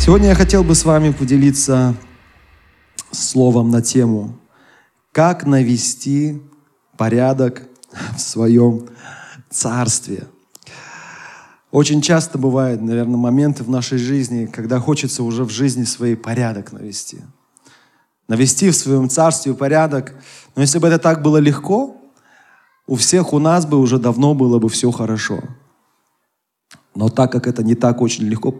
Сегодня я хотел бы с вами поделиться словом на тему «Как навести порядок в своем царстве». Очень часто бывают, наверное, моменты в нашей жизни, когда хочется уже в жизни своей порядок навести – навести в своем царстве порядок. Но если бы это так было легко, у всех у нас бы уже давно было бы все хорошо. Но так как это не так очень легко,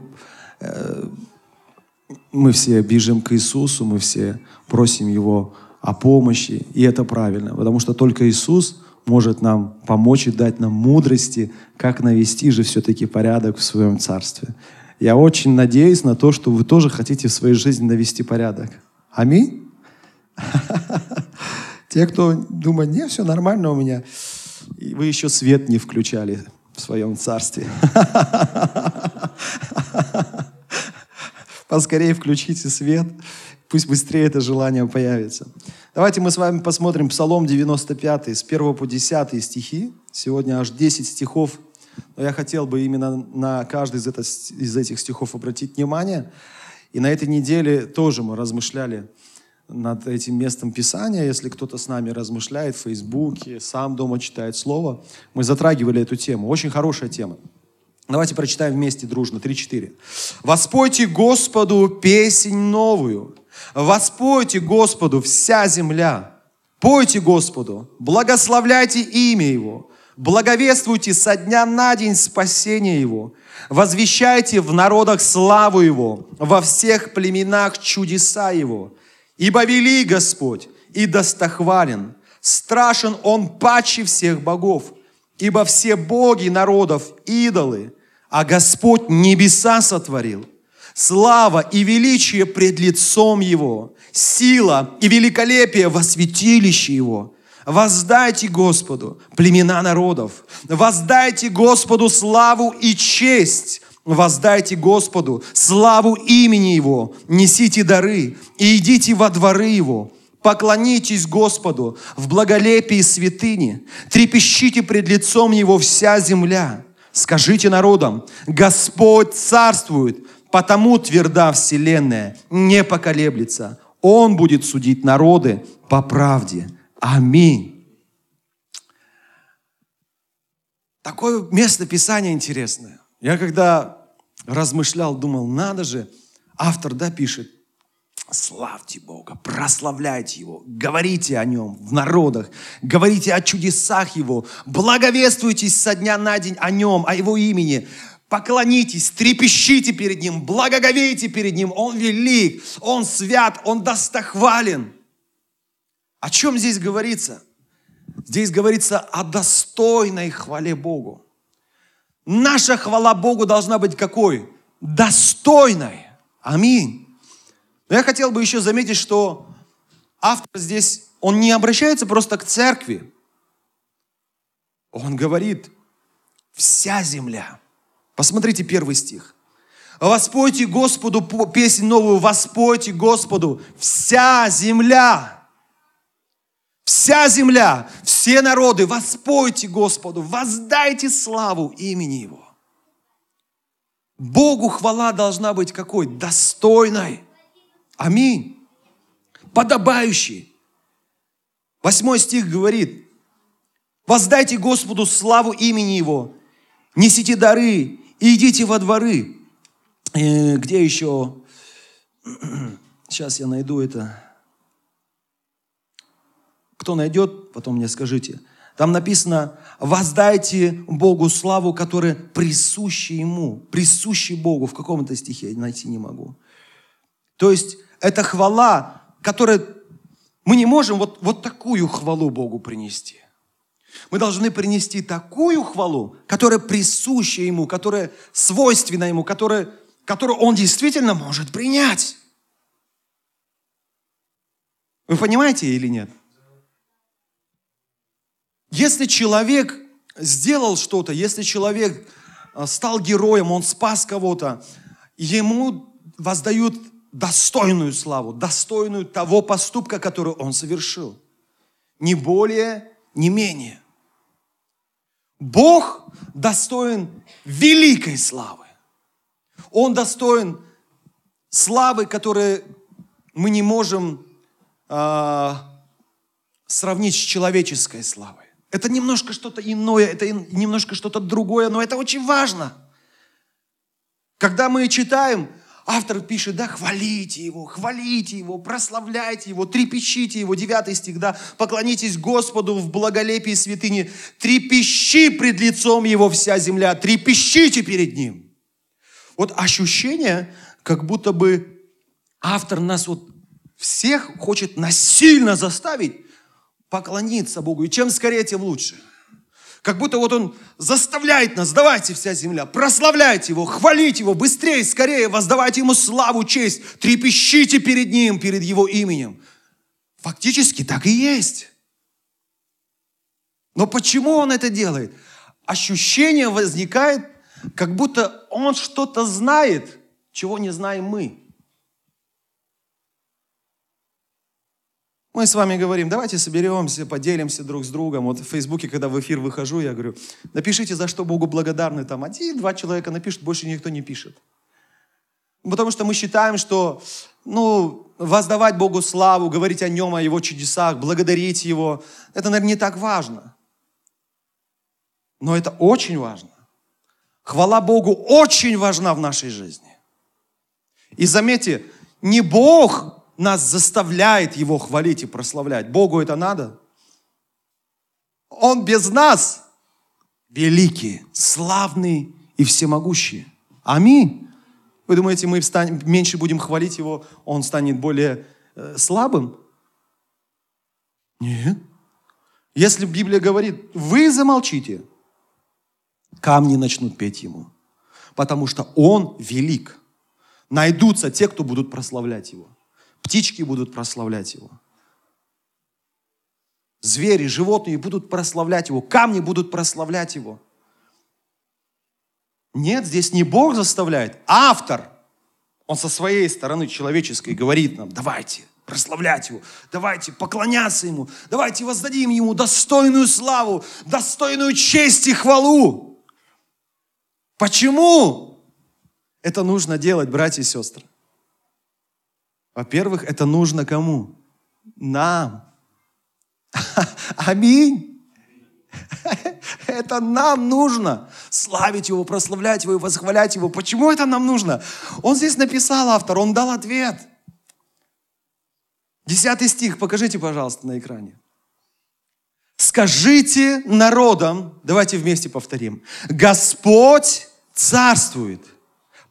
мы все бежим к Иисусу, мы все просим Его о помощи, и это правильно, потому что только Иисус может нам помочь и дать нам мудрости, как навести же все-таки порядок в своем царстве. Я очень надеюсь на то, что вы тоже хотите в своей жизни навести порядок. Аминь? Те, кто думает, не, все нормально у меня, и вы еще свет не включали в своем царстве. Поскорее включите свет, пусть быстрее это желание появится. Давайте мы с вами посмотрим Псалом 95, с 1 по 10 стихи. Сегодня аж 10 стихов, но я хотел бы именно на каждый из этих стихов обратить внимание. И на этой неделе тоже мы размышляли над этим местом Писания, если кто-то с нами размышляет в Фейсбуке, сам дома читает Слово. Мы затрагивали эту тему. Очень хорошая тема. Давайте прочитаем вместе дружно. 3-4. «Воспойте Господу песнь новую. Воспойте Господу вся земля. Пойте Господу, благословляйте имя Его. Благовествуйте со дня на день спасение Его. Возвещайте в народах славу Его, во всех племенах чудеса Его. Ибо вели Господь и достохвален, страшен Он паче всех богов, ибо все боги народов – идолы, а Господь небеса сотворил. Слава и величие пред лицом Его, сила и великолепие во святилище Его. Воздайте Господу, племена народов, воздайте Господу славу и честь, Воздайте Господу славу имени Его, несите дары и идите во дворы Его. Поклонитесь Господу в благолепии святыни, трепещите пред лицом Его вся земля. Скажите народам, Господь царствует, потому тверда вселенная, не поколеблется. Он будет судить народы по правде. Аминь. Такое место Писания интересное. Я когда размышлял, думал, надо же, автор, да, пишет, славьте Бога, прославляйте Его, говорите о Нем в народах, говорите о чудесах Его, благовествуйтесь со дня на день о Нем, о Его имени, поклонитесь, трепещите перед Ним, благоговейте перед Ним, Он велик, Он свят, Он достохвален. О чем здесь говорится? Здесь говорится о достойной хвале Богу. Наша хвала Богу должна быть какой? Достойной. Аминь. Но я хотел бы еще заметить, что автор здесь, он не обращается просто к церкви. Он говорит, вся земля. Посмотрите первый стих. Воспойте Господу песнь новую, воспойте Господу вся земля. Вся земля, все народы, воспойте Господу, воздайте славу имени Его. Богу хвала должна быть какой? Достойной. Аминь. Подобающей. Восьмой стих говорит, воздайте Господу славу имени Его, несите дары и идите во дворы. И где еще? Сейчас я найду это. Кто найдет, потом мне скажите. Там написано, воздайте Богу славу, которая присуща Ему, присуща Богу. В каком-то стихе я найти не могу. То есть это хвала, которая... Мы не можем вот, вот такую хвалу Богу принести. Мы должны принести такую хвалу, которая присуща Ему, которая свойственна Ему, которая, которую Он действительно может принять. Вы понимаете или нет? Если человек сделал что-то, если человек э, стал героем, он спас кого-то, ему воздают достойную славу, достойную того поступка, который он совершил. Не более, не менее. Бог достоин великой славы. Он достоин славы, которую мы не можем э, сравнить с человеческой славой. Это немножко что-то иное, это немножко что-то другое, но это очень важно. Когда мы читаем, автор пишет, да, хвалите его, хвалите его, прославляйте его, трепещите его. Девятый стих, да, поклонитесь Господу в благолепии святыни, трепещи пред лицом его вся земля, трепещите перед ним. Вот ощущение, как будто бы автор нас вот всех хочет насильно заставить поклониться Богу. И чем скорее, тем лучше. Как будто вот Он заставляет нас, давайте вся земля, прославляйте Его, хвалите Его, быстрее, скорее, воздавайте Ему славу, честь, трепещите перед Ним, перед Его именем. Фактически так и есть. Но почему Он это делает? Ощущение возникает, как будто Он что-то знает, чего не знаем мы. Мы с вами говорим, давайте соберемся, поделимся друг с другом. Вот в Фейсбуке, когда в эфир выхожу, я говорю, напишите, за что Богу благодарны. Там один-два человека напишут, больше никто не пишет. Потому что мы считаем, что ну, воздавать Богу славу, говорить о Нем, о Его чудесах, благодарить Его, это, наверное, не так важно. Но это очень важно. Хвала Богу очень важна в нашей жизни. И заметьте, не Бог нас заставляет Его хвалить и прославлять. Богу это надо. Он без нас великий, славный и всемогущий. Аминь. Вы думаете, мы встанем, меньше будем хвалить Его, Он станет более э, слабым? Нет. Если Библия говорит, вы замолчите, камни начнут петь Ему. Потому что Он велик. Найдутся те, кто будут прославлять Его. Птички будут прославлять Его. Звери, животные будут прославлять Его. Камни будут прославлять Его. Нет, здесь не Бог заставляет, а автор. Он со своей стороны человеческой говорит нам, давайте прославлять Его, давайте поклоняться Ему, давайте воздадим Ему достойную славу, достойную честь и хвалу. Почему это нужно делать, братья и сестры? Во-первых, это нужно кому? Нам. Аминь. Это нам нужно славить Его, прославлять Его восхвалять Его. Почему это нам нужно? Он здесь написал, автор, он дал ответ. Десятый стих, покажите, пожалуйста, на экране. Скажите народам, давайте вместе повторим, Господь царствует,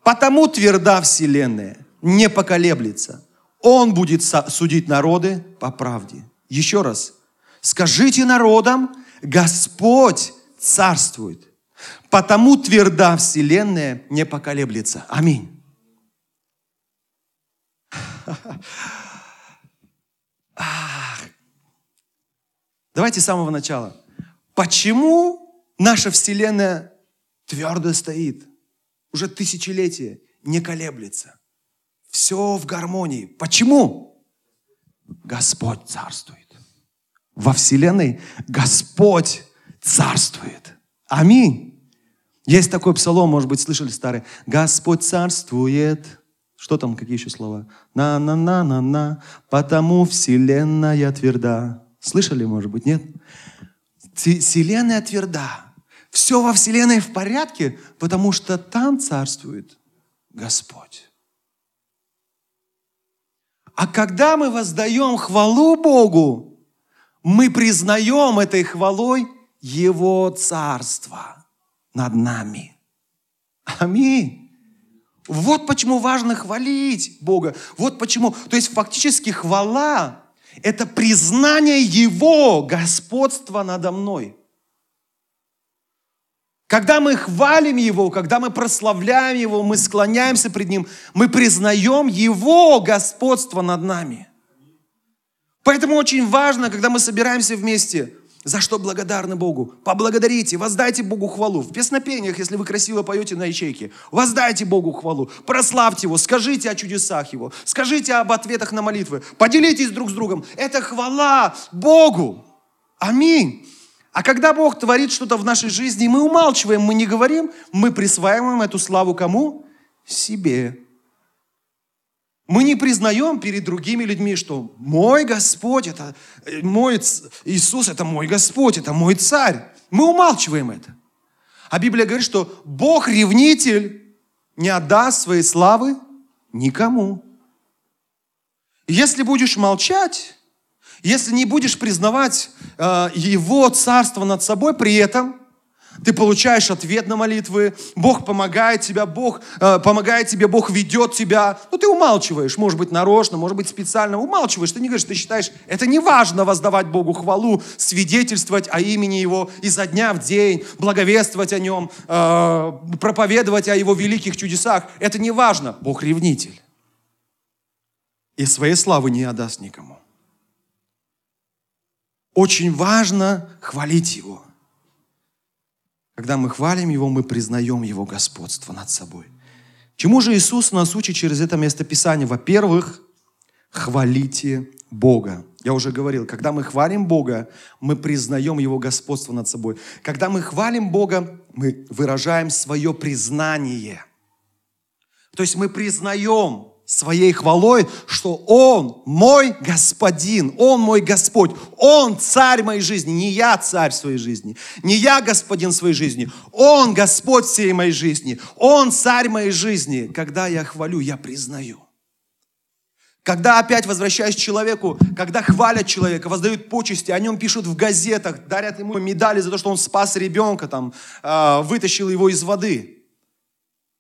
потому тверда вселенная, не поколеблется. Он будет судить народы по правде. Еще раз. Скажите народам, Господь царствует. Потому тверда вселенная не поколеблется. Аминь. Давайте с самого начала. Почему наша вселенная твердо стоит? Уже тысячелетия не колеблется. Все в гармонии. Почему? Господь царствует. Во Вселенной Господь царствует. Аминь. Есть такой псалом, может быть, слышали старый. Господь царствует. Что там, какие еще слова? На-на-на-на-на, потому вселенная тверда. Слышали, может быть, нет? Вселенная тверда. Все во вселенной в порядке, потому что там царствует Господь. А когда мы воздаем хвалу Богу, мы признаем этой хвалой Его Царство над нами. Аминь. Вот почему важно хвалить Бога. Вот почему. То есть фактически хвала – это признание Его господства надо мной. Когда мы хвалим Его, когда мы прославляем Его, мы склоняемся пред Ним, мы признаем Его господство над нами. Поэтому очень важно, когда мы собираемся вместе, за что благодарны Богу? Поблагодарите, воздайте Богу хвалу. В песнопениях, если вы красиво поете на ячейке, воздайте Богу хвалу, прославьте Его, скажите о чудесах Его, скажите об ответах на молитвы, поделитесь друг с другом. Это хвала Богу. Аминь. А когда Бог творит что-то в нашей жизни, мы умалчиваем, мы не говорим, мы присваиваем эту славу кому? Себе. Мы не признаем перед другими людьми, что мой Господь, это э, мой Иисус, это мой Господь, это мой Царь. Мы умалчиваем это. А Библия говорит, что Бог ревнитель не отдаст своей славы никому. Если будешь молчать, если не будешь признавать э, Его царство над собой, при этом ты получаешь ответ на молитвы, Бог помогает тебе, Бог э, помогает тебе, Бог ведет тебя. Ну, ты умалчиваешь, может быть, нарочно, может быть, специально. Умалчиваешь, ты не говоришь, ты считаешь, это не важно воздавать Богу хвалу, свидетельствовать о имени Его изо дня в день, благовествовать о Нем, э, проповедовать о Его великих чудесах. Это не важно. Бог ревнитель. И своей славы не отдаст никому. Очень важно хвалить Его – когда мы хвалим Его, мы признаем Его господство над собой. Чему же Иисус нас учит через это место Писания? Во-первых, хвалите Бога. Я уже говорил, когда мы хвалим Бога, мы признаем Его господство над собой. Когда мы хвалим Бога, мы выражаем свое признание. То есть мы признаем своей хвалой, что Он мой Господин, Он мой Господь, Он царь моей жизни, не я царь своей жизни, не я господин своей жизни, Он Господь всей моей жизни, Он царь моей жизни. Когда я хвалю, я признаю. Когда опять возвращаюсь к человеку, когда хвалят человека, воздают почести, о нем пишут в газетах, дарят ему медали за то, что он спас ребенка, там, э, вытащил его из воды.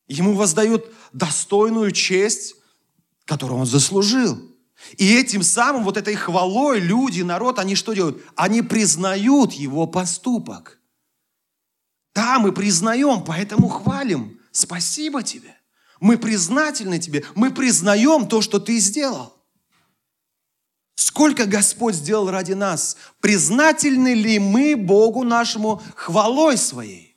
Ему воздают достойную честь, которую он заслужил. И этим самым, вот этой хвалой люди, народ, они что делают? Они признают его поступок. Да, мы признаем, поэтому хвалим. Спасибо тебе. Мы признательны тебе. Мы признаем то, что ты сделал. Сколько Господь сделал ради нас? Признательны ли мы Богу нашему хвалой своей?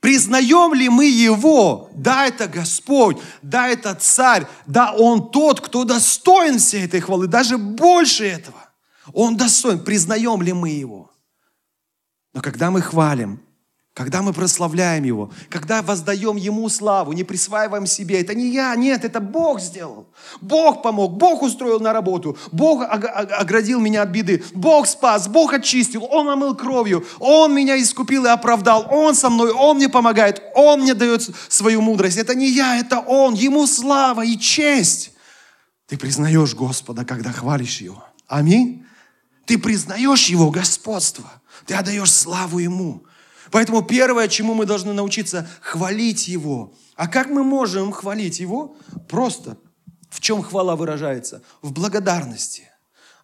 Признаем ли мы Его? Да, это Господь, да, это Царь, да, Он тот, кто достоин всей этой хвалы, даже больше этого. Он достоин. Признаем ли мы Его? Но когда мы хвалим, когда мы прославляем Его, когда воздаем Ему славу, не присваиваем себе, это не я, нет, это Бог сделал. Бог помог, Бог устроил на работу, Бог оградил меня от беды, Бог спас, Бог очистил, Он омыл кровью, Он меня искупил и оправдал, Он со мной, Он мне помогает, Он мне дает свою мудрость. Это не я, это Он, Ему слава и честь. Ты признаешь Господа, когда хвалишь Его. Аминь. Ты признаешь Его господство, ты отдаешь славу Ему. Поэтому первое, чему мы должны научиться, хвалить Его. А как мы можем хвалить Его? Просто. В чем хвала выражается? В благодарности.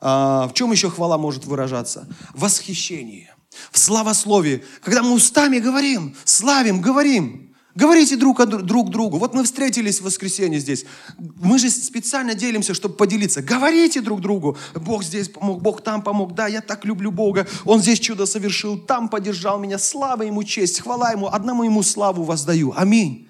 А, в чем еще хвала может выражаться? В восхищении, в славословии. Когда мы устами говорим, славим, говорим, Говорите друг, друг другу. Вот мы встретились в воскресенье здесь. Мы же специально делимся, чтобы поделиться. Говорите друг другу. Бог здесь помог, Бог там помог. Да, я так люблю Бога. Он здесь чудо совершил, там поддержал меня. Слава Ему, честь, хвала Ему. Одному Ему славу воздаю. Аминь.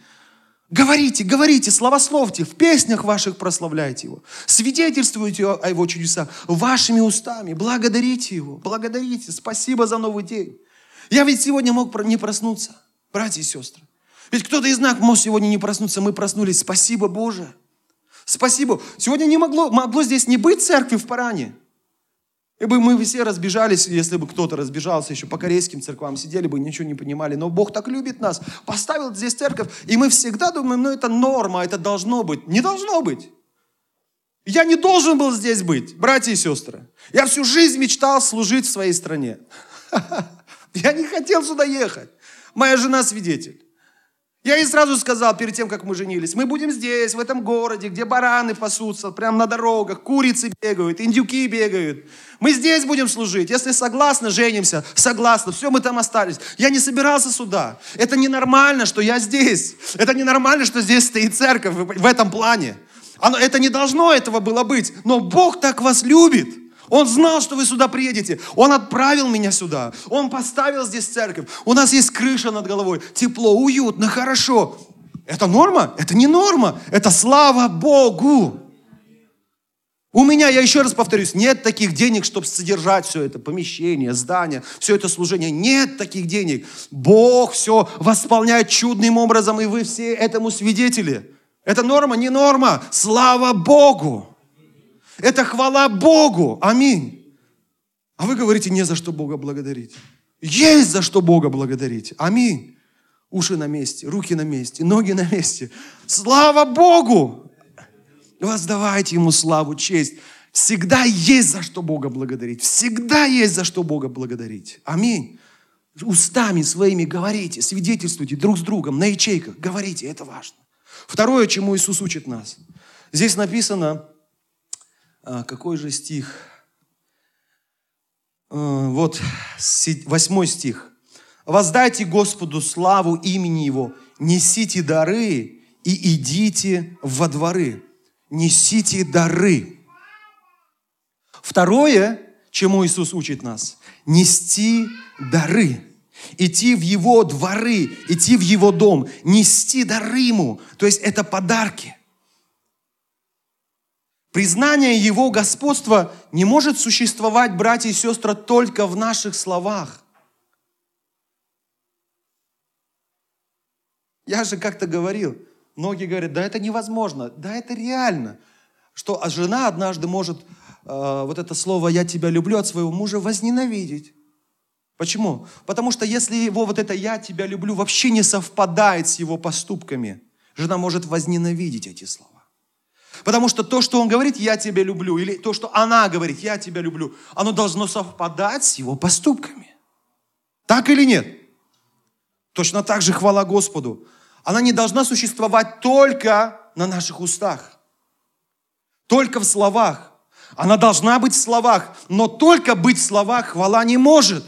Говорите, говорите, славословьте, в песнях ваших прославляйте Его. Свидетельствуйте о Его чудесах вашими устами. Благодарите Его, благодарите. Спасибо за новый день. Я ведь сегодня мог не проснуться, братья и сестры. Ведь кто-то из нас может сегодня не проснуться, мы проснулись. Спасибо, Боже. Спасибо. Сегодня не могло, могло здесь не быть церкви в Паране. И бы мы все разбежались, если бы кто-то разбежался еще по корейским церквам, сидели бы, ничего не понимали. Но Бог так любит нас, поставил здесь церковь, и мы всегда думаем, ну это норма, это должно быть. Не должно быть. Я не должен был здесь быть, братья и сестры. Я всю жизнь мечтал служить в своей стране. Я не хотел сюда ехать. Моя жена свидетель. Я ей сразу сказал, перед тем, как мы женились, мы будем здесь, в этом городе, где бараны пасутся, прямо на дорогах, курицы бегают, индюки бегают. Мы здесь будем служить. Если согласны, женимся. Согласны. Все, мы там остались. Я не собирался сюда. Это ненормально, что я здесь. Это ненормально, что здесь стоит церковь в этом плане. Оно, это не должно этого было быть. Но Бог так вас любит. Он знал, что вы сюда приедете. Он отправил меня сюда. Он поставил здесь церковь. У нас есть крыша над головой. Тепло, уютно, хорошо. Это норма? Это не норма. Это слава Богу. У меня, я еще раз повторюсь, нет таких денег, чтобы содержать все это помещение, здание, все это служение. Нет таких денег. Бог все восполняет чудным образом, и вы все этому свидетели. Это норма, не норма. Слава Богу. Это хвала Богу. Аминь. А вы говорите, не за что Бога благодарить. Есть за что Бога благодарить. Аминь. Уши на месте, руки на месте, ноги на месте. Слава Богу! Воздавайте Ему славу, честь. Всегда есть за что Бога благодарить. Всегда есть за что Бога благодарить. Аминь. Устами своими говорите, свидетельствуйте друг с другом на ячейках. Говорите, это важно. Второе, чему Иисус учит нас. Здесь написано, какой же стих? А, вот, восьмой стих. «Воздайте Господу славу имени Его, несите дары и идите во дворы» несите дары. Второе, чему Иисус учит нас, нести дары. Идти в Его дворы, идти в Его дом, нести дары Ему. То есть это подарки. Признание Его господства не может существовать, братья и сестры, только в наших словах. Я же как-то говорил, Многие говорят, да это невозможно, да это реально. Что а жена однажды может э, вот это слово «я тебя люблю» от своего мужа возненавидеть. Почему? Потому что если его вот это «я тебя люблю» вообще не совпадает с его поступками, жена может возненавидеть эти слова. Потому что то, что он говорит «я тебя люблю», или то, что она говорит «я тебя люблю», оно должно совпадать с его поступками. Так или нет? Точно так же хвала Господу она не должна существовать только на наших устах, только в словах. Она должна быть в словах, но только быть в словах хвала не может.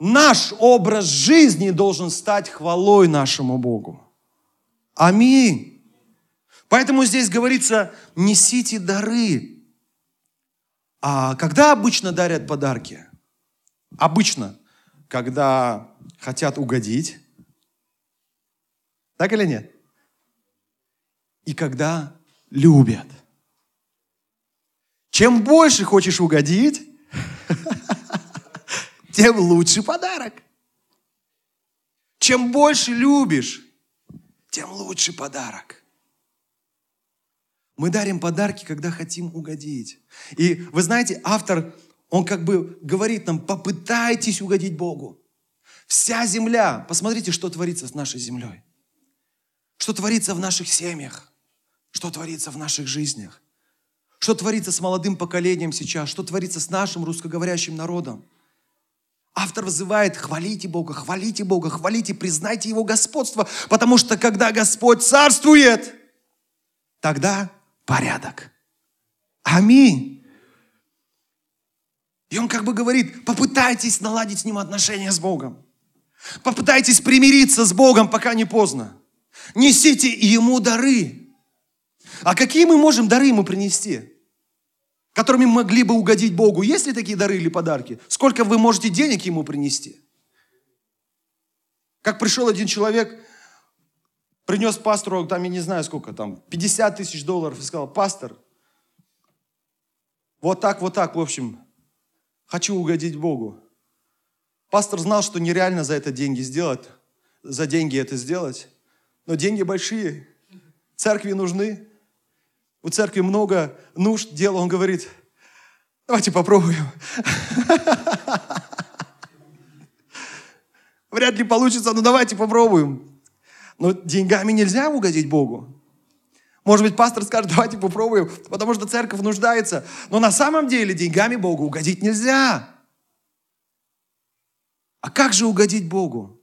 Наш образ жизни должен стать хвалой нашему Богу. Аминь. Поэтому здесь говорится, несите дары. А когда обычно дарят подарки? Обычно, когда хотят угодить, так или нет? И когда любят. Чем больше хочешь угодить, тем лучше подарок. Чем больше любишь, тем лучше подарок. Мы дарим подарки, когда хотим угодить. И вы знаете, автор, он как бы говорит нам, попытайтесь угодить Богу. Вся земля, посмотрите, что творится с нашей землей. Что творится в наших семьях? Что творится в наших жизнях? Что творится с молодым поколением сейчас? Что творится с нашим русскоговорящим народом? Автор вызывает, хвалите Бога, хвалите Бога, хвалите, признайте Его господство, потому что когда Господь царствует, тогда порядок. Аминь. И он как бы говорит, попытайтесь наладить с Ним отношения с Богом. Попытайтесь примириться с Богом, пока не поздно. Несите ему дары. А какие мы можем дары ему принести? Которыми могли бы угодить Богу. Есть ли такие дары или подарки? Сколько вы можете денег ему принести? Как пришел один человек, принес пастору, там, я не знаю сколько, там, 50 тысяч долларов, и сказал, пастор, вот так, вот так, в общем, хочу угодить Богу. Пастор знал, что нереально за это деньги сделать, за деньги это сделать. Но деньги большие, церкви нужны. У церкви много нужд, дел. Он говорит, давайте попробуем. Вряд ли получится, но давайте попробуем. Но деньгами нельзя угодить Богу. Может быть, пастор скажет, давайте попробуем, потому что церковь нуждается. Но на самом деле деньгами Богу угодить нельзя. А как же угодить Богу?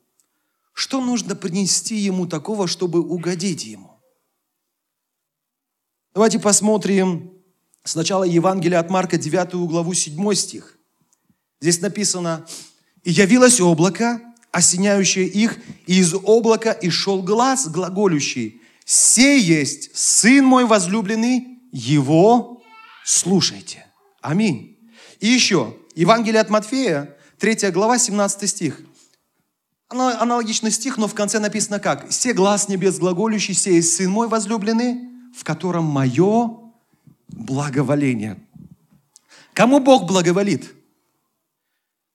Что нужно принести ему такого, чтобы угодить ему? Давайте посмотрим сначала Евангелие от Марка, 9 главу, 7 стих. Здесь написано, «И явилось облако, осеняющее их, и из облака и шел глаз глаголющий, «Сей есть Сын мой возлюбленный, Его слушайте. Аминь. И еще, Евангелие от Матфея, 3 глава, 17 стих. Аналогичный стих, но в конце написано как? «Все глаз небес глаголющий, сей есть Сын мой возлюбленный, в котором мое благоволение». Кому Бог благоволит?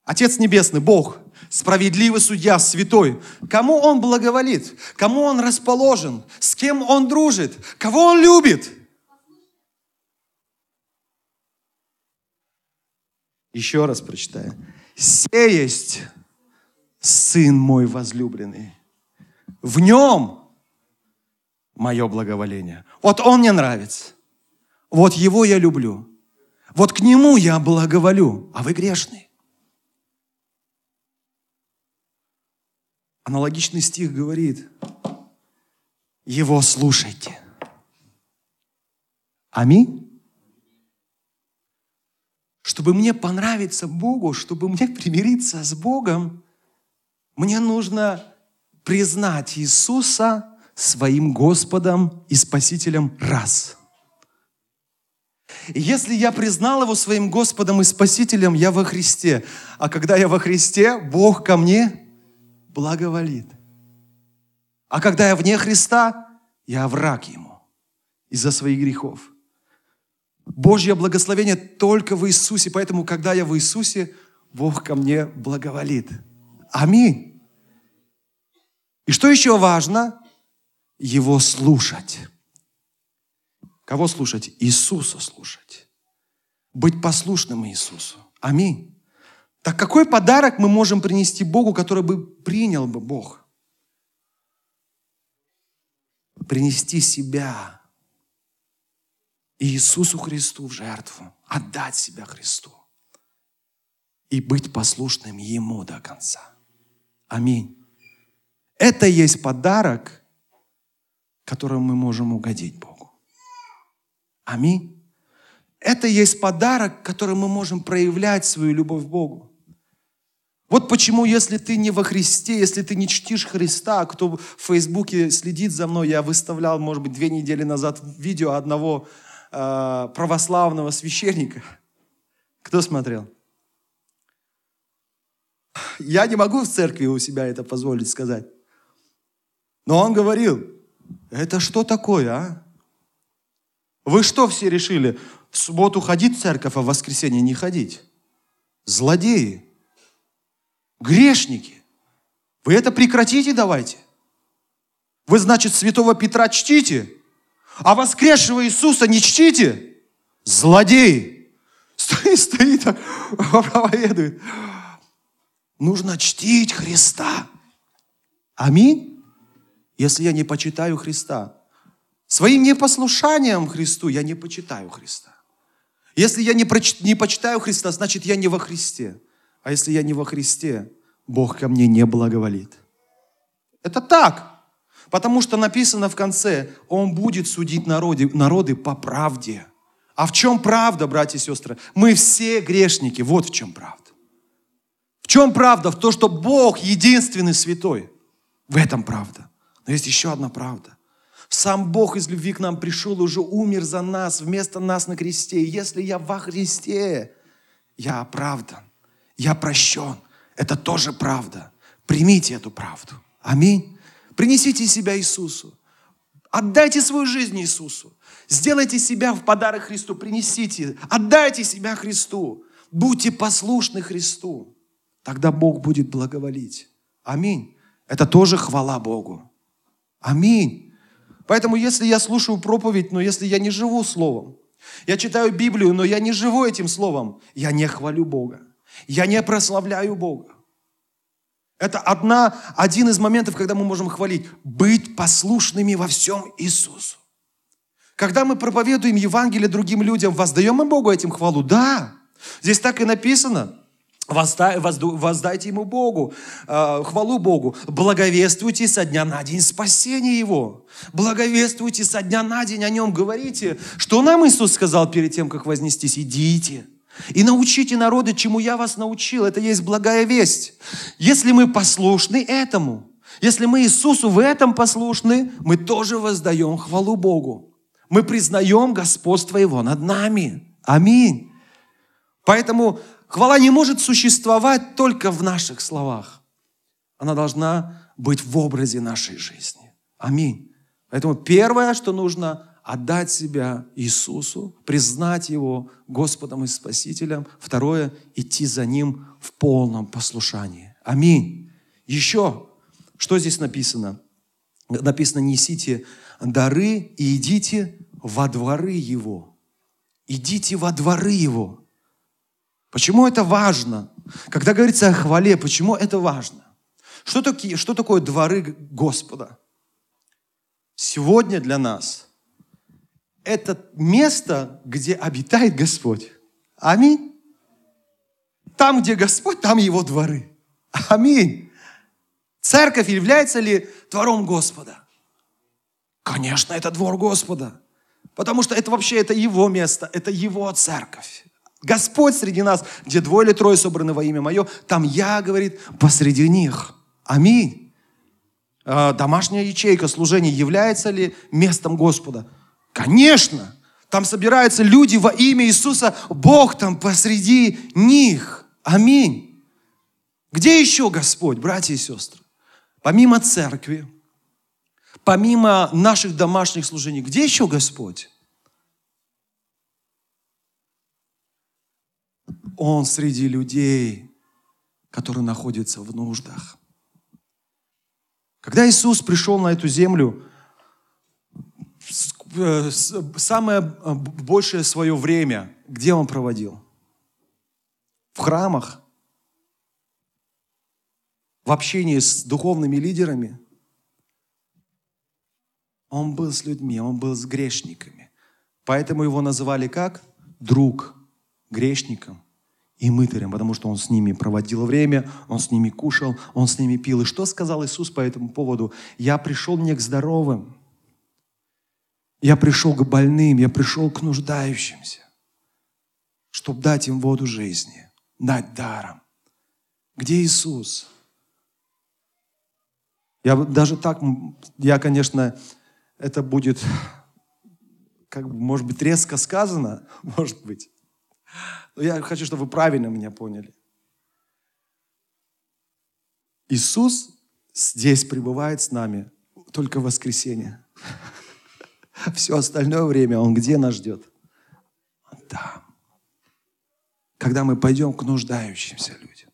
Отец Небесный, Бог, справедливый судья, святой. Кому Он благоволит? Кому Он расположен? С кем Он дружит? Кого Он любит? Еще раз прочитаю. «Се есть Сын мой возлюбленный. В нем мое благоволение. Вот он мне нравится. Вот его я люблю. Вот к нему я благоволю. А вы грешные. Аналогичный стих говорит, его слушайте. Аминь. Чтобы мне понравиться Богу, чтобы мне примириться с Богом, мне нужно признать Иисуса своим Господом и Спасителем раз. Если я признал Его своим Господом и Спасителем, я во Христе. А когда я во Христе, Бог ко мне благоволит. А когда я вне Христа, я враг Ему из-за своих грехов. Божье благословение только в Иисусе, поэтому, когда я в Иисусе, Бог ко мне благоволит. Аминь. И что еще важно? Его слушать. Кого слушать? Иисуса слушать. Быть послушным Иисусу. Аминь. Так какой подарок мы можем принести Богу, который бы принял бы Бог? Принести себя Иисусу Христу в жертву, отдать себя Христу и быть послушным Ему до конца. Аминь. Это есть подарок, которым мы можем угодить Богу. Аминь. Это есть подарок, которым мы можем проявлять свою любовь к Богу. Вот почему, если ты не во Христе, если ты не чтишь Христа, кто в Фейсбуке следит за мной, я выставлял, может быть, две недели назад видео одного э, православного священника. Кто смотрел? Я не могу в церкви у себя это позволить сказать. Но он говорил, это что такое, а? Вы что все решили? В субботу ходить в церковь, а в воскресенье не ходить? Злодеи. Грешники. Вы это прекратите давайте. Вы, значит, святого Петра чтите, а воскресшего Иисуса не чтите? Злодеи. Стоит, стоит, проповедует. Нужно чтить Христа. Аминь если я не почитаю Христа. Своим непослушанием Христу я не почитаю Христа. Если я не, проч... не почитаю Христа, значит, я не во Христе. А если я не во Христе, Бог ко мне не благоволит. Это так. Потому что написано в конце, Он будет судить народы, народы по правде. А в чем правда, братья и сестры? Мы все грешники. Вот в чем правда. В чем правда? В том, что Бог единственный святой. В этом правда. Но есть еще одна правда. Сам Бог из любви к нам пришел уже умер за нас, вместо нас на кресте. Если я во Христе, я оправдан, я прощен. Это тоже правда. Примите эту правду. Аминь. Принесите себя Иисусу. Отдайте свою жизнь Иисусу. Сделайте себя в подарок Христу. Принесите. Отдайте себя Христу. Будьте послушны Христу. Тогда Бог будет благоволить. Аминь. Это тоже хвала Богу. Аминь. Поэтому если я слушаю проповедь, но если я не живу Словом, я читаю Библию, но я не живу этим Словом, я не хвалю Бога. Я не прославляю Бога. Это одна, один из моментов, когда мы можем хвалить. Быть послушными во всем Иисусу. Когда мы проповедуем Евангелие другим людям, воздаем мы Богу этим хвалу? Да. Здесь так и написано. Воздайте ему Богу, э, хвалу Богу. Благовествуйте со дня на день спасения Его. Благовествуйте со дня на день о Нем. Говорите, что нам Иисус сказал перед тем, как вознестись. Идите и научите народы, чему я вас научил. Это есть благая весть. Если мы послушны этому, если мы Иисусу в этом послушны, мы тоже воздаем хвалу Богу. Мы признаем господство Его над нами. Аминь. Поэтому хвала не может существовать только в наших словах. Она должна быть в образе нашей жизни. Аминь. Поэтому первое, что нужно, отдать себя Иисусу, признать Его Господом и Спасителем. Второе, идти за Ним в полном послушании. Аминь. Еще, что здесь написано? Написано, несите дары и идите во дворы Его. Идите во дворы Его. Почему это важно? Когда говорится о хвале, почему это важно? Что, такие, что такое дворы Господа? Сегодня для нас – это место, где обитает Господь. Аминь. Там, где Господь, там Его дворы. Аминь. Церковь является ли двором Господа? Конечно, это двор Господа. Потому что это вообще это Его место, это Его церковь. Господь среди нас, где двое или трое собраны во имя Мое, там я, говорит, посреди них. Аминь. А, домашняя ячейка служения является ли местом Господа? Конечно, там собираются люди во имя Иисуса, Бог там посреди них. Аминь. Где еще Господь, братья и сестры? Помимо церкви, помимо наших домашних служений, где еще Господь? Он среди людей, которые находятся в нуждах. Когда Иисус пришел на эту землю, самое э, большее свое время где он проводил? В храмах? В общении с духовными лидерами? Он был с людьми, он был с грешниками. Поэтому его называли как? Друг грешникам и мытарям, потому что он с ними проводил время, он с ними кушал, он с ними пил. И что сказал Иисус по этому поводу? «Я пришел не к здоровым, я пришел к больным, я пришел к нуждающимся, чтобы дать им воду жизни, дать даром. Где Иисус? Я даже так, я, конечно, это будет, как бы, может быть, резко сказано, может быть. Но я хочу, чтобы вы правильно меня поняли. Иисус здесь пребывает с нами только в воскресенье. Все остальное время Он где нас ждет? Он там. Когда мы пойдем к нуждающимся людям.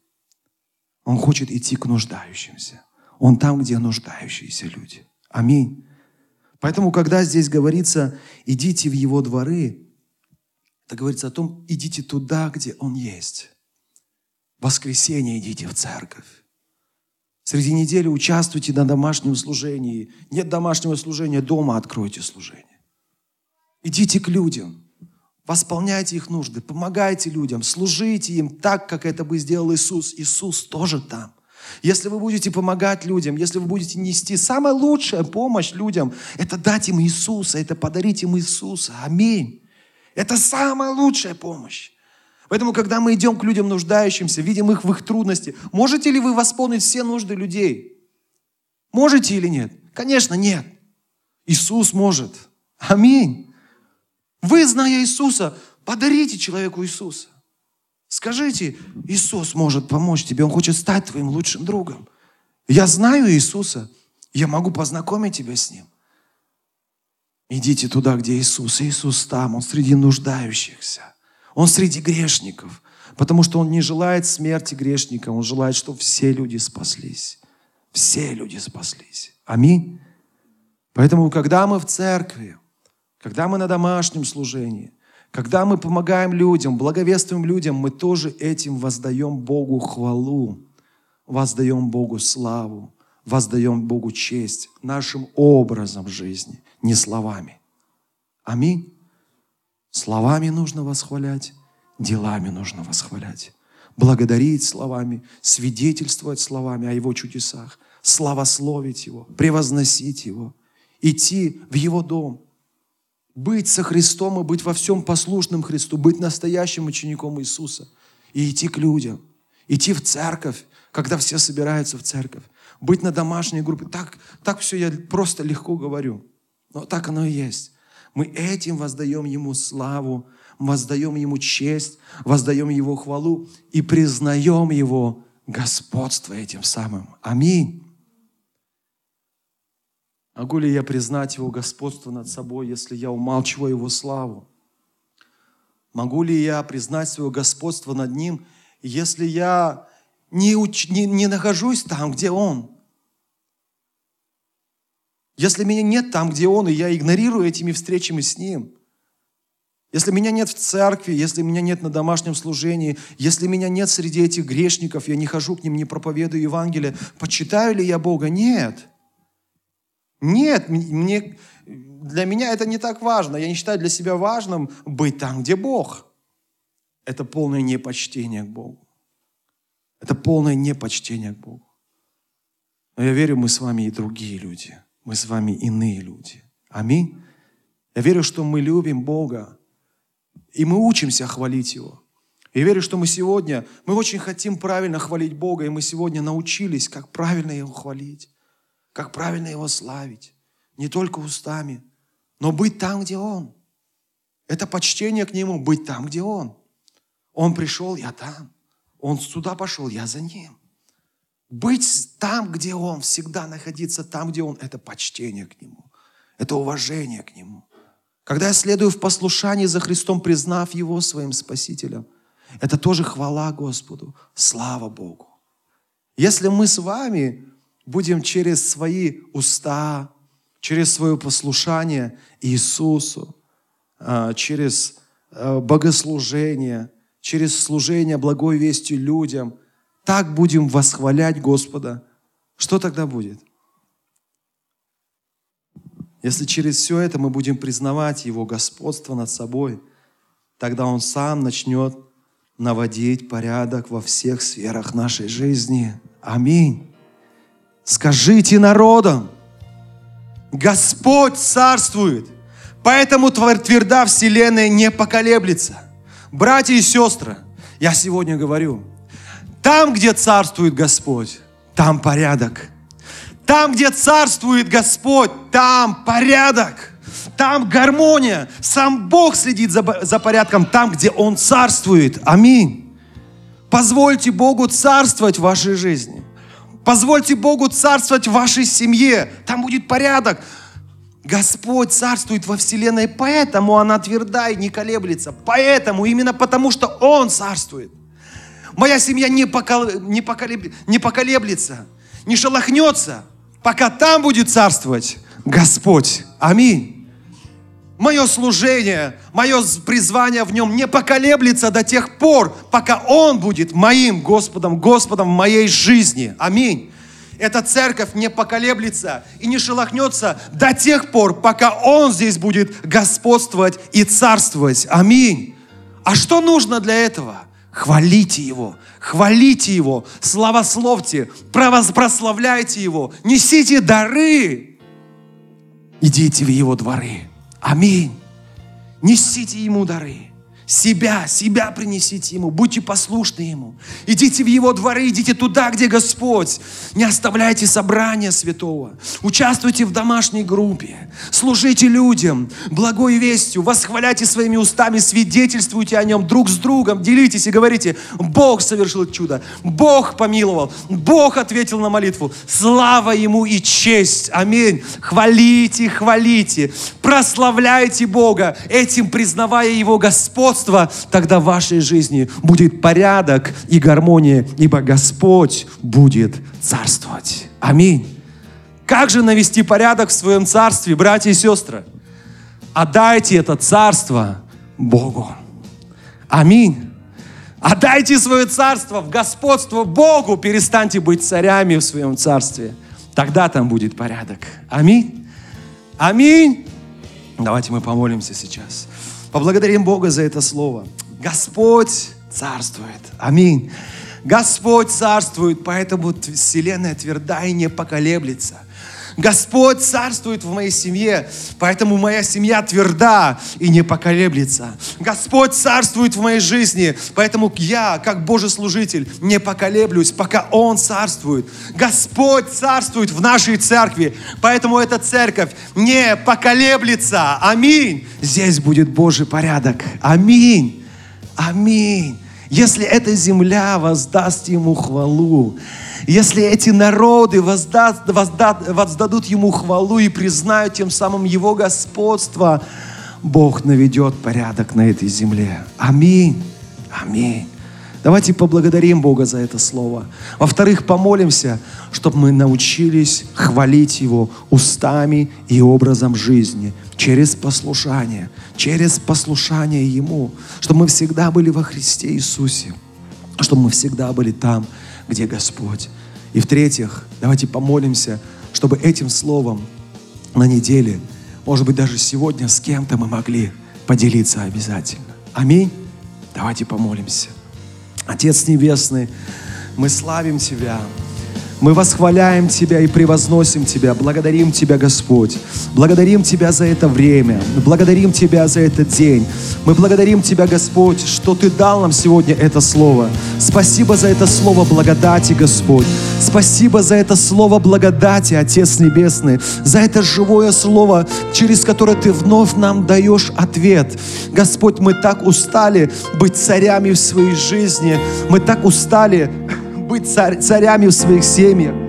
Он хочет идти к нуждающимся. Он там, где нуждающиеся люди. Аминь. Поэтому, когда здесь говорится, идите в его дворы, это говорится о том, идите туда, где он есть. В воскресенье идите в церковь. Среди недели участвуйте на домашнем служении. Нет домашнего служения, дома откройте служение. Идите к людям, восполняйте их нужды, помогайте людям, служите им так, как это бы сделал Иисус. Иисус тоже там. Если вы будете помогать людям, если вы будете нести самая лучшая помощь людям, это дать им Иисуса, это подарить им Иисуса. Аминь. Это самая лучшая помощь. Поэтому, когда мы идем к людям нуждающимся, видим их в их трудности, можете ли вы восполнить все нужды людей? Можете или нет? Конечно, нет. Иисус может. Аминь. Вы, зная Иисуса, подарите человеку Иисуса. Скажите, Иисус может помочь тебе, Он хочет стать твоим лучшим другом. Я знаю Иисуса, я могу познакомить тебя с Ним. Идите туда, где Иисус. Иисус там, Он среди нуждающихся. Он среди грешников, потому что Он не желает смерти грешника, Он желает, чтобы все люди спаслись. Все люди спаслись. Аминь. Поэтому, когда мы в церкви, когда мы на домашнем служении, когда мы помогаем людям, благовествуем людям, мы тоже этим воздаем Богу хвалу, воздаем Богу славу, воздаем Богу честь нашим образом жизни, не словами. Аминь. Словами нужно восхвалять, делами нужно восхвалять. Благодарить словами, свидетельствовать словами о Его чудесах, славословить Его, превозносить Его, идти в Его дом, быть со Христом и быть во всем послушным Христу, быть настоящим учеником Иисуса и идти к людям, идти в церковь, когда все собираются в церковь, быть на домашней группе. Так, так все я просто легко говорю, но так оно и есть. Мы этим воздаем Ему славу, воздаем Ему честь, воздаем Его хвалу и признаем Его господство этим самым. Аминь. Могу ли я признать Его господство над собой, если я умалчиваю Его славу? Могу ли я признать свое господство над Ним, если я не, уч... не, не нахожусь там, где Он? Если меня нет там, где Он, и я игнорирую этими встречами с Ним – если меня нет в церкви, если меня нет на домашнем служении, если меня нет среди этих грешников, я не хожу к ним, не проповедую Евангелие, почитаю ли я Бога? Нет. Нет, мне, для меня это не так важно. Я не считаю для себя важным быть там, где Бог. Это полное непочтение к Богу. Это полное непочтение к Богу. Но я верю, мы с вами и другие люди. Мы с вами иные люди. Аминь. Я верю, что мы любим Бога. И мы учимся хвалить Его. И верю, что мы сегодня, мы очень хотим правильно хвалить Бога, и мы сегодня научились, как правильно Его хвалить, как правильно Его славить. Не только устами, но быть там, где Он. Это почтение к Нему, быть там, где Он. Он пришел, я там. Он сюда пошел, я за Ним. Быть там, где Он, всегда находиться там, где Он, это почтение к Нему. Это уважение к Нему. Когда я следую в послушании за Христом, признав Его своим Спасителем, это тоже хвала Господу, слава Богу. Если мы с вами будем через свои уста, через свое послушание Иисусу, а, через а, богослужение, через служение благой вестью людям, так будем восхвалять Господа, что тогда будет? Если через все это мы будем признавать Его господство над собой, тогда Он сам начнет наводить порядок во всех сферах нашей жизни. Аминь. Скажите народам, Господь царствует, поэтому тверда вселенная не поколеблется. Братья и сестры, я сегодня говорю, там, где царствует Господь, там порядок – там, где царствует Господь, там порядок, там гармония. Сам Бог следит за, за порядком там, где Он царствует. Аминь. Позвольте Богу царствовать в вашей жизни. Позвольте Богу царствовать в вашей семье. Там будет порядок. Господь царствует во вселенной, поэтому она тверда и не колеблется. Поэтому, именно потому, что Он царствует. Моя семья не, покол... не, поколеб... не поколеблется, не шелохнется, пока там будет царствовать Господь. Аминь. Мое служение, мое призвание в нем не поколеблется до тех пор, пока Он будет моим Господом, Господом в моей жизни. Аминь. Эта церковь не поколеблется и не шелохнется до тех пор, пока Он здесь будет господствовать и царствовать. Аминь. А что нужно для этого? Хвалите Его, хвалите Его, славословьте, прославляйте Его, несите дары, идите в Его дворы. Аминь. Несите Ему дары. Себя, себя принесите Ему, будьте послушны Ему. Идите в Его дворы, идите туда, где Господь. Не оставляйте собрания святого. Участвуйте в домашней группе. Служите людям благой вестью. Восхваляйте своими устами, свидетельствуйте о Нем друг с другом. Делитесь и говорите, Бог совершил чудо. Бог помиловал. Бог ответил на молитву. Слава Ему и честь. Аминь. Хвалите, хвалите. Прославляйте Бога, этим признавая Его Господь господство, тогда в вашей жизни будет порядок и гармония, ибо Господь будет царствовать. Аминь. Как же навести порядок в своем царстве, братья и сестры? Отдайте это царство Богу. Аминь. Отдайте свое царство в господство Богу. Перестаньте быть царями в своем царстве. Тогда там будет порядок. Аминь. Аминь. Давайте мы помолимся сейчас. Поблагодарим Бога за это слово. Господь царствует. Аминь. Господь царствует, поэтому вселенная тверда и не поколеблется. Господь царствует в моей семье, поэтому моя семья тверда и не поколеблется. Господь царствует в моей жизни, поэтому я, как Божий служитель, не поколеблюсь, пока Он царствует. Господь царствует в нашей церкви, поэтому эта церковь не поколеблется. Аминь. Здесь будет Божий порядок. Аминь. Аминь. Если эта земля воздаст Ему хвалу, если эти народы воздаст, воздад, воздадут Ему хвалу и признают тем самым Его господство, Бог наведет порядок на этой земле. Аминь. Аминь. Давайте поблагодарим Бога за это слово. Во-вторых, помолимся, чтобы мы научились хвалить Его устами и образом жизни, через послушание, через послушание Ему, чтобы мы всегда были во Христе Иисусе, чтобы мы всегда были там, где Господь. И в-третьих, давайте помолимся, чтобы этим словом на неделе, может быть, даже сегодня с кем-то мы могли поделиться обязательно. Аминь. Давайте помолимся. Отец Небесный, мы славим Тебя. Мы восхваляем Тебя и превозносим Тебя, благодарим Тебя, Господь. Благодарим Тебя за это время, благодарим Тебя за этот день. Мы благодарим Тебя, Господь, что Ты дал нам сегодня это слово. Спасибо за это слово благодати, Господь. Спасибо за это слово благодати, Отец Небесный, за это живое слово, через которое Ты вновь нам даешь ответ. Господь, мы так устали быть царями в своей жизни, мы так устали быть царь, царями в своих семьях.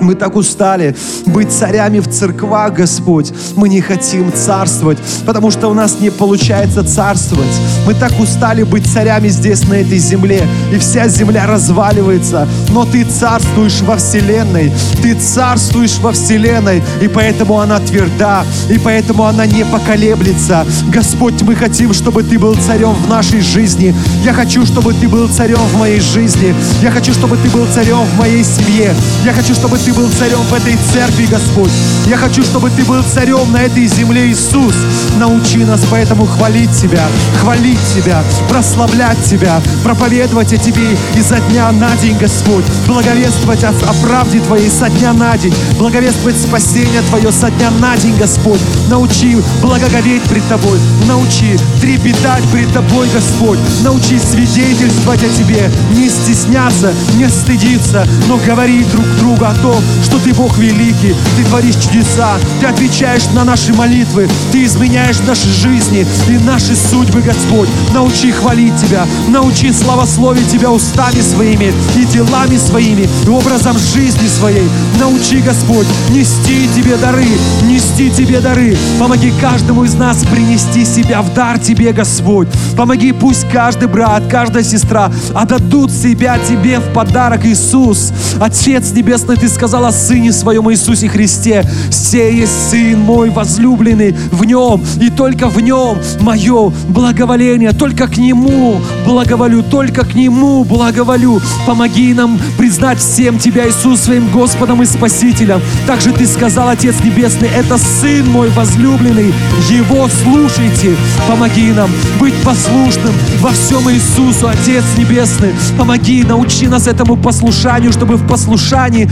Мы так устали быть царями в церквах, Господь. Мы не хотим царствовать, потому что у нас не получается царствовать. Мы так устали быть царями здесь, на этой земле, и вся земля разваливается. Но Ты царствуешь во вселенной. Ты царствуешь во вселенной, и поэтому она тверда, и поэтому она не поколеблется. Господь, мы хотим, чтобы Ты был царем в нашей жизни. Я хочу, чтобы Ты был царем в моей жизни. Я хочу, чтобы Ты был царем в моей семье. Я хочу, чтобы Ты был царем в этой церкви, Господь. Я хочу, чтобы Ты был царем на этой земле, Иисус. Научи нас поэтому хвалить Тебя, хвалить Тебя, прославлять Тебя, проповедовать о Тебе изо дня на день, Господь. Благовествовать о, о правде Твоей со дня на день. Благовествовать спасение Твое со дня на день, Господь. Научи благоговеть пред Тобой. Научи трепетать пред Тобой, Господь. Научи свидетельствовать о Тебе. Не стесняться, не стыдиться, но говорить друг другу о том, что Ты Бог великий, Ты творишь чудеса, Ты отвечаешь на наши молитвы, Ты изменяешь наши жизни и наши судьбы, Господь. Научи хвалить Тебя, научи славословить Тебя устами своими и делами своими, и образом жизни своей. Научи, Господь, нести Тебе дары, нести Тебе дары. Помоги каждому из нас принести себя в дар Тебе, Господь. Помоги, пусть каждый брат, каждая сестра отдадут себя Тебе в подарок, Иисус. Отец Небесный, Ты сказал о Сыне Своем Иисусе Христе. Все есть Сын мой возлюбленный в Нем, и только в Нем мое благоволение, только к Нему благоволю, только к Нему благоволю. Помоги нам признать всем Тебя, Иисус, своим Господом и Спасителем. Также Ты сказал, Отец Небесный, это Сын мой возлюбленный, Его слушайте. Помоги нам быть послушным во всем Иисусу, Отец Небесный. Помоги, научи нас этому послушанию, чтобы в послушании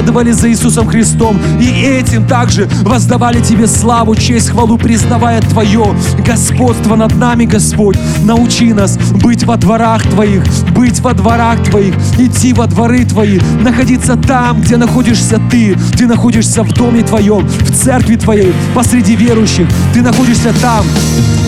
следовали за Иисусом Христом. И этим также воздавали Тебе славу, честь, хвалу, признавая Твое господство над нами, Господь. Научи нас быть во дворах Твоих, быть во дворах Твоих, идти во дворы Твои, находиться там, где находишься Ты. Ты находишься в доме Твоем, в церкви Твоей, посреди верующих. Ты находишься там,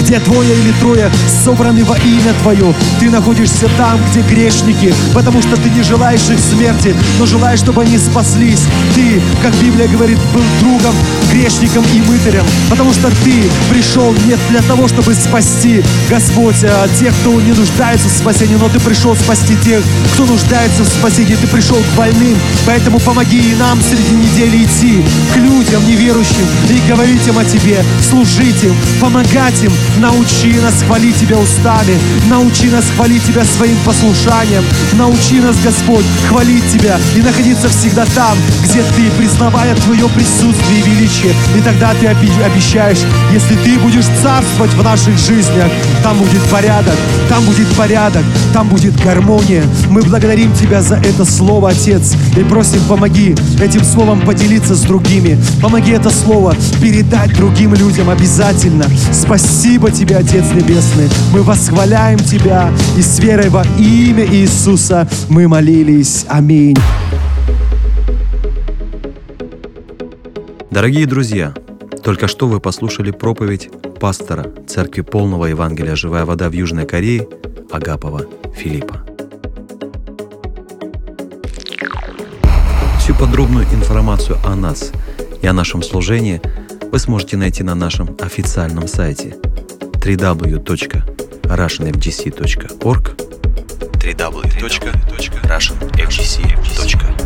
где двое или трое собраны во имя Твое. Ты находишься там, где грешники, потому что Ты не желаешь их смерти, но желаешь, чтобы они спаслись. Ты, как Библия говорит, был другом, грешником и мытарем, потому что Ты пришел не для того, чтобы спасти, Господь, а тех, кто не нуждается в спасении, но Ты пришел спасти тех, кто нуждается в спасении. Ты пришел к больным, поэтому помоги и нам среди недели идти к людям неверующим и говорить им о Тебе, служить им, помогать им. Научи нас хвалить Тебя устами, научи нас хвалить Тебя своим послушанием, научи нас, Господь, хвалить Тебя и находиться всегда там, там, где ты, признавая твое присутствие и величие. И тогда ты обещаешь, если ты будешь царствовать в наших жизнях, там будет порядок, там будет порядок, там будет гармония. Мы благодарим Тебя за это слово, Отец, и просим, помоги этим словом поделиться с другими. Помоги это слово передать другим людям обязательно. Спасибо Тебе, Отец Небесный. Мы восхваляем Тебя и с верой во имя Иисуса мы молились. Аминь. Дорогие друзья, только что вы послушали проповедь пастора Церкви Полного Евангелия «Живая вода» в Южной Корее Агапова Филиппа. Всю подробную информацию о нас и о нашем служении вы сможете найти на нашем официальном сайте www.russianfgc.org www.russianfgc.org